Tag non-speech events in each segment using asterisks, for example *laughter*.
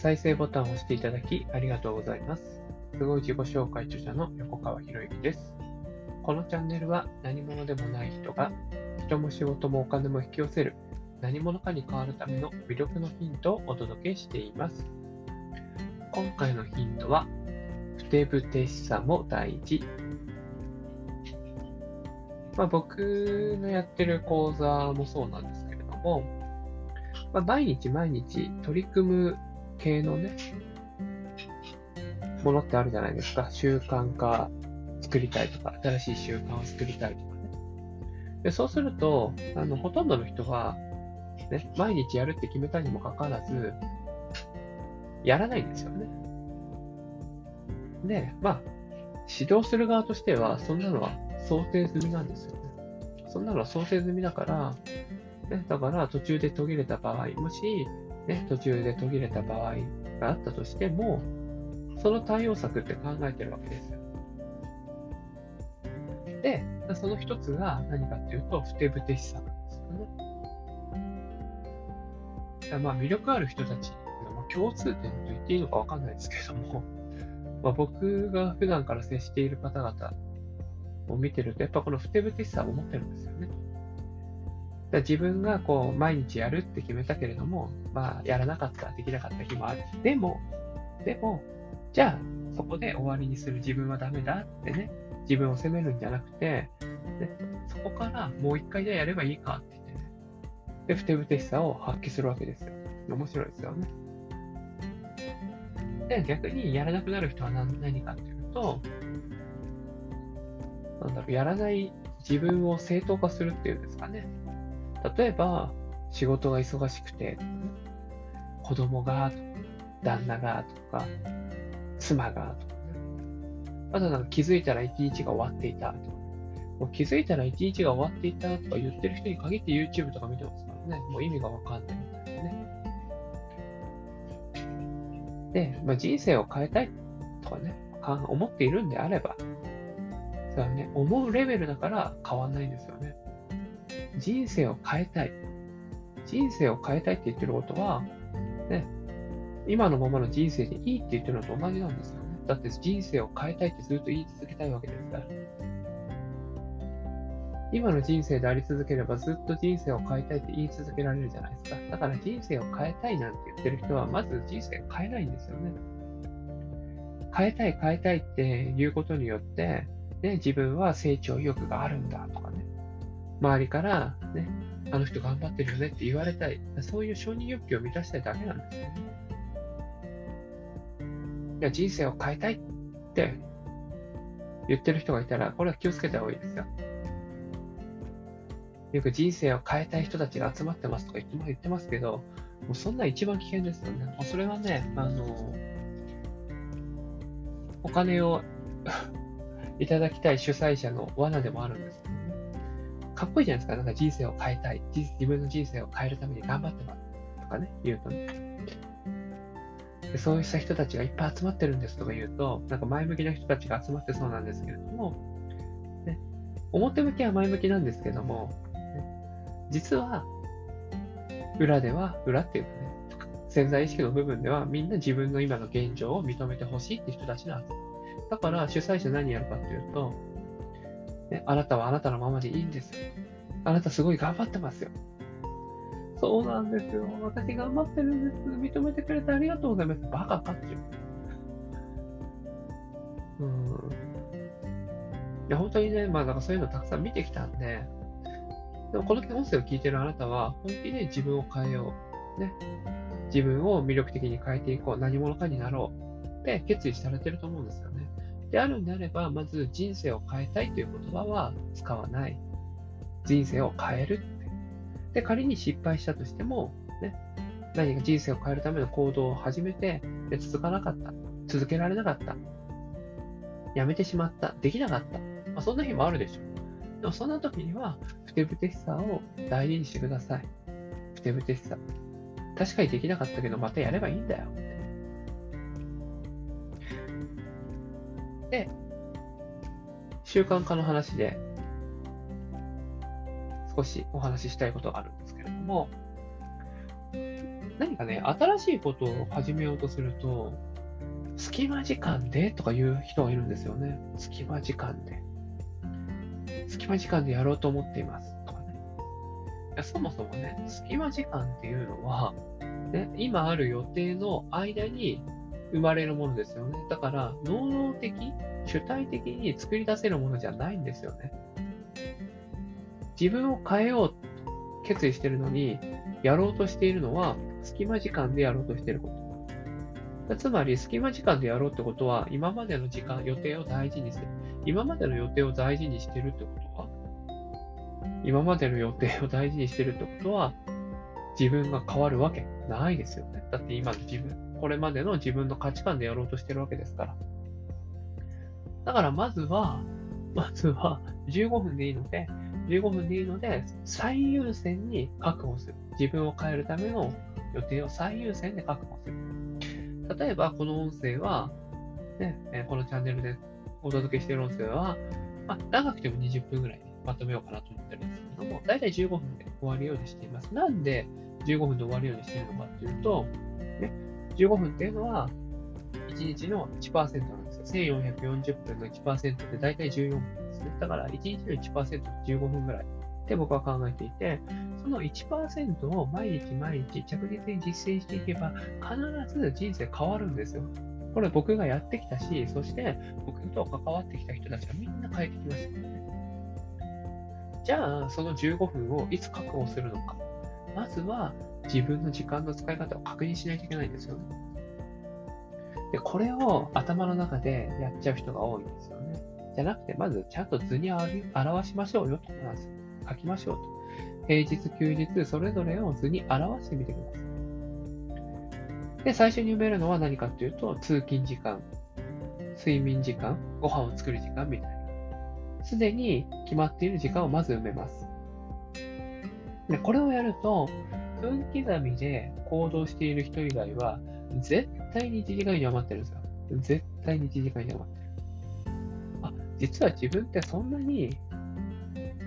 再生ボタンを押していただきありがとうございます。すごい自己紹介著者の横川博之です。このチャンネルは何者でもない人が人も仕事もお金も引き寄せる何者かに変わるための魅力のヒントをお届けしています。今回のヒントは、ふてぶてしさも大事。まあ、僕のやってる講座もそうなんですけれども、まあ、毎日毎日取り組む系のね、ものってあるじゃないですか。習慣化作りたいとか、新しい習慣を作りたいとかね。でそうすると、あの、ほとんどの人は、ね、毎日やるって決めたにもかかわらず、やらないんですよね。で、まあ、指導する側としては、そんなのは想定済みなんですよね。そんなのは想定済みだから、ね、だから途中で途切れた場合、もし、ね、途中で途切れた場合があったとしても、その対応策って考えてるわけですよ。で、その一つが何かっていうと、ふてぶてしさなんですよね。まあ、魅力ある人たちの共通点と言っていいのかわかんないですけども、*laughs* まあ、僕が普段から接している方々を見てると、やっぱこのふてぶてしさを持ってるんですよね。だ自分がこう毎日やるって決めたけれども、まあ、やらなかった、できなかった日もある。でも、でも、じゃあ、そこで終わりにする自分はダメだってね、自分を責めるんじゃなくて、ね、そこからもう一回じゃあやればいいかって言ってね、で、ふてぶてしさを発揮するわけですよ。面白いですよね。で、逆にやらなくなる人は何何かっていうと、なんだろう、やらない自分を正当化するっていうんですかね。例えば、仕事が忙しくて、子供が、旦那がとか、妻がとか、あとなんか気づいたら一日が終わっていたとか、もう気づいたら一日が終わっていたとか言ってる人に限って YouTube とか見てますからね、もう意味がわかんないみたいなね。で、まあ、人生を変えたいとかね、思っているんであれば、それはね、思うレベルだから変わんないんですよね。人生を変えたい。人生を変えたいって言ってることは、ね、今のままの人生でいいって言ってるのと同じなんですよね。だって人生を変えたいってずっと言い続けたいわけですから。今の人生であり続ければずっと人生を変えたいって言い続けられるじゃないですか。だから人生を変えたいなんて言ってる人は、まず人生変えないんですよね。変えたい変えたいっていうことによって、ね、自分は成長意欲があるんだとかね。周りから、ね、あの人頑張ってるよねって言われたい。そういう承認欲求を満たしたいだけなんですよね。いや、人生を変えたいって言ってる人がいたら、これは気をつけた方がいいですよ。よく人生を変えたい人たちが集まってますとか言ってますけど、もうそんな一番危険ですよね。もうそれはね、あの、お金を *laughs* いただきたい主催者の罠でもあるんですね。かっこいいじゃないですか。なんか人生を変えたい。自分の人生を変えるために頑張ってます。とかね、言うとね。でそうした人たちがいっぱい集まってるんですとか言うと、なんか前向きな人たちが集まってそうなんですけれども、ね、表向きは前向きなんですけども、ね、実は、裏では、裏っていうかね、潜在意識の部分ではみんな自分の今の現状を認めてほしいって人たちなんです。だから主催者何やるかっていうと、ね、あなたはあなたのままでいいんですよ。あなたすごい頑張ってますよ。そうなんですよ。私頑張ってるんです。認めてくれてありがとうございます。バカかっていう。うん。いや、本当にね、まあ、なんかそういうのたくさん見てきたんで、でもこの音声を聞いてるあなたは、本気で自分を変えよう。ね。自分を魅力的に変えていこう。何者かになろう。って決意されてると思うんですよね。であるんであれば、まず人生を変えたいという言葉は使わない。人生を変えるってで、仮に失敗したとしても、ね、何か人生を変えるための行動を始めて、で続かなかった。続けられなかった。やめてしまった。できなかった。まあ、そんな日もあるでしょう。でもそんな時には、ふてぶてしさを大事にしてください。ふてぶてしさ。確かにできなかったけど、またやればいいんだよ。習慣化の話で、少しお話ししたいことがあるんですけれども、何かね、新しいことを始めようとすると、隙間時間でとか言う人がいるんですよね。隙間時間で。隙間時間でやろうと思っていますとかね。いやそもそもね、隙間時間っていうのは、ね、今ある予定の間に生まれるものですよね。だから、能動的、主体的に作り出せるものじゃないんですよね。自分を変えようと決意してるのに、やろうとしているのは、隙間時間でやろうとしていること。つまり、隙間時間でやろうってことは、今までの時間、予定を大事にする。今までの予定を大事にしてるってことは、今までの予定を大事にしてるってことは、自分が変わるわけないですよね。だって今の自分、これまでの自分の価値観でやろうとしてるわけですから。だからまずは、まずは15分でいいので、15分でいいので、最優先に確保する。自分を変えるための予定を最優先で確保する。例えば、この音声は、ね、このチャンネルでお届けしている音声は、まあ、長くても20分ぐらいにまとめようかなと思ってるんですけども、だいたい15分で終わるようにしています。なんで15分で終わるようにしているのかっていうと、ね、15分っていうのは、1日の1%なんですよ。1440分の1%ってだいたい14分ですね。だから1日の1%、15分ぐらいって僕は考えていて、その1%を毎日毎日着実に実践していけば、必ず人生変わるんですよ。これ僕がやってきたし、そして僕と関わってきた人たちはみんな変えてきましたね。じゃあ、その15分をいつ確保するのか。まずは自分の時間の使い方を確認しないといけないんですよね。で、これを頭の中でやっちゃう人が多いんですよね。じゃなくて、まずちゃんと図に表しましょうよと。まず書きましょうと。平日、休日、それぞれを図に表してみてください。で、最初に埋めるのは何かっていうと、通勤時間、睡眠時間、ご飯を作る時間みたいな。すでに決まっている時間をまず埋めます。で、これをやると、分刻みで行動している人以外は、絶対に1時間以上余ってるんですよ。絶対に1時間以上余ってる。あ、実は自分ってそんなに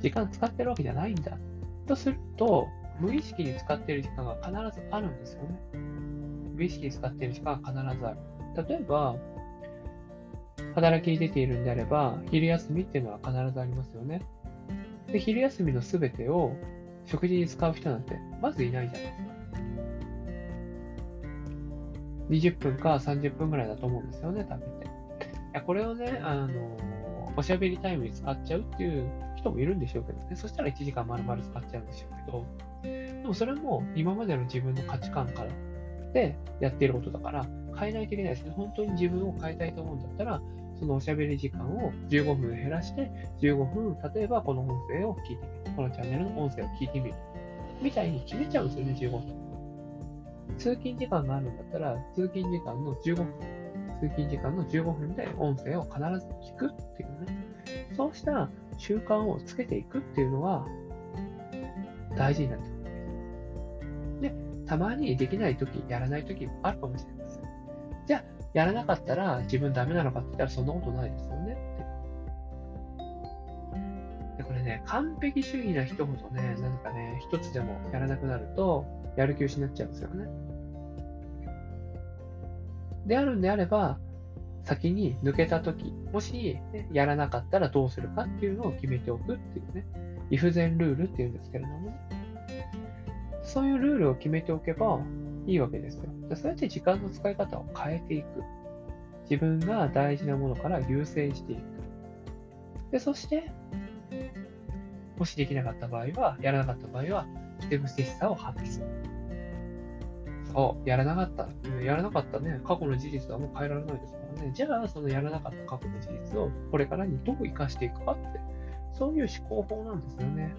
時間使ってるわけじゃないんだ。とすると、無意識に使ってる時間が必ずあるんですよね。無意識に使ってる時間が必ずある。例えば、働きに出ているんであれば、昼休みっていうのは必ずありますよね。で、昼休みのすべてを食事に使う人なんて、まずいないじゃないですか。20分か30分ぐらいだと思うんですよね、食べて。いやこれをね、あの、おしゃべりタイムに使っちゃうっていう人もいるんでしょうけどね。そしたら1時間丸々使っちゃうんでしょうけど、でもそれも今までの自分の価値観からでやっていることだから、変えないといけないですね。本当に自分を変えたいと思うんだったら、そのおしゃべり時間を15分減らして、15分、例えばこの音声を聞いてみる。このチャンネルの音声を聞いてみる。みたいに決めちゃうんですよね、15分。通勤時間があるんだったら、通勤時間の15分、通勤時間の15分で音声を必ず聞くっていうね、そうした習慣をつけていくっていうのは大事になってくるで。で、たまにできないとき、やらないときもあるかもしれません。じゃあ、やらなかったら自分ダメなのかって言ったらそんなことないですよねでこれね、完璧主義な人ほどね、なんかね、一つでもやらなくなると、やる気失っちゃうんですよね。であるんであれば、先に抜けたとき、もし、ね、やらなかったらどうするかっていうのを決めておくっていうね、イフゼンルールっていうんですけれども、そういうルールを決めておけばいいわけですよ。そうやって時間の使い方を変えていく。自分が大事なものから優先していく。で、そして、もしできなかった場合は、やらなかった場合は、ふてぶてしさを発揮する。そう、やらなかった。やらなかったね。過去の事実はもう変えられないですからね。じゃあ、そのやらなかった過去の事実をこれからにどう生かしていくかって、そういう思考法なんですよね。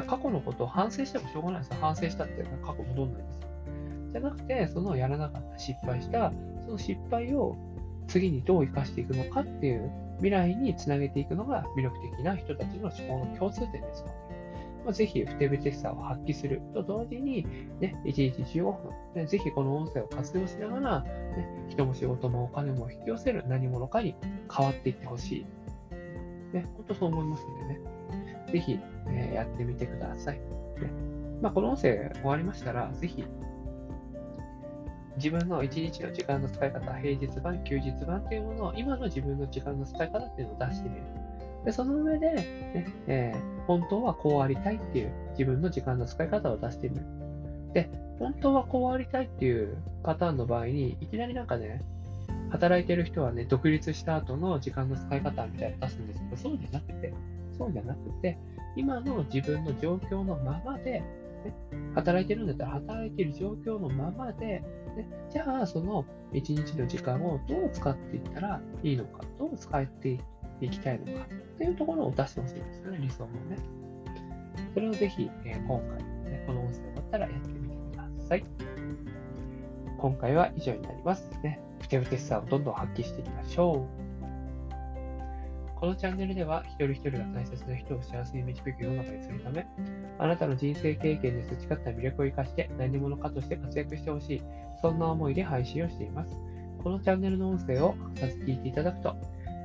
みんな。だ過去のことを反省してもしょうがないですよ。反省したって過去戻んないんですよ。じゃなくて、そのやらなかった、失敗した、その失敗を次にどう生かしていくのかっていう未来につなげていくのが魅力的な人たちの思考の共通点ですので、まあ、ぜひ、ふてぶてしさを発揮すると同時に、ね、1日15分、ね、ぜひこの音声を活用しながら、ね、人も仕事もお金も引き寄せる何者かに変わっていってほしい。ね、本当そう思いますんでね。ぜひ、えー、やってみてください。ねまあ、この音声終わりましたら、ぜひ、自分の一日の時間の使い方、平日版、休日版っていうものを、今の自分の時間の使い方っていうのを出してみる。で、その上で、ねえー、本当はこうありたいっていう自分の時間の使い方を出してみる。で、本当はこうありたいっていうパターンの場合に、いきなりなんかね、働いてる人はね、独立した後の時間の使い方みたいなの出すんですけど、そうじゃなくて、そうじゃなくて、今の自分の状況のままで、ね、働いてるんだったら働いてる状況のままで、ね、じゃあその一日の時間をどう使っていったらいいのか、どう使っていきたいのかっていうところを出してほしいんですよね、理想もね。それをぜひ、えー、今回、ね、この音声終わったらやってみてください。今回は以上になりますね。ふてふてしさをどんどん発揮していきましょう。このチャンネルでは、一人一人が大切な人を幸せに導く世の中にするため、あなたの人生経験で培った魅力を生かして何者かとして活躍してほしい、そんな思いで配信をしています。このチャンネルの音声を欠かさず聞いていただくと、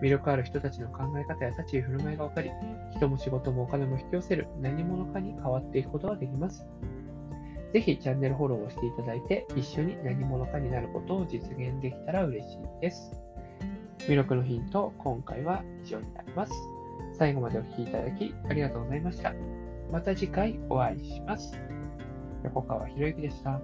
魅力ある人たちの考え方や立ち居振る舞いが分かり、人も仕事もお金も引き寄せる何者かに変わっていくことができます。ぜひチャンネルフォローをしていただいて、一緒に何者かになることを実現できたら嬉しいです。魅力のヒント、今回は以上になります。最後までお聴きいただきありがとうございました。また次回お会いします。横川博之でした。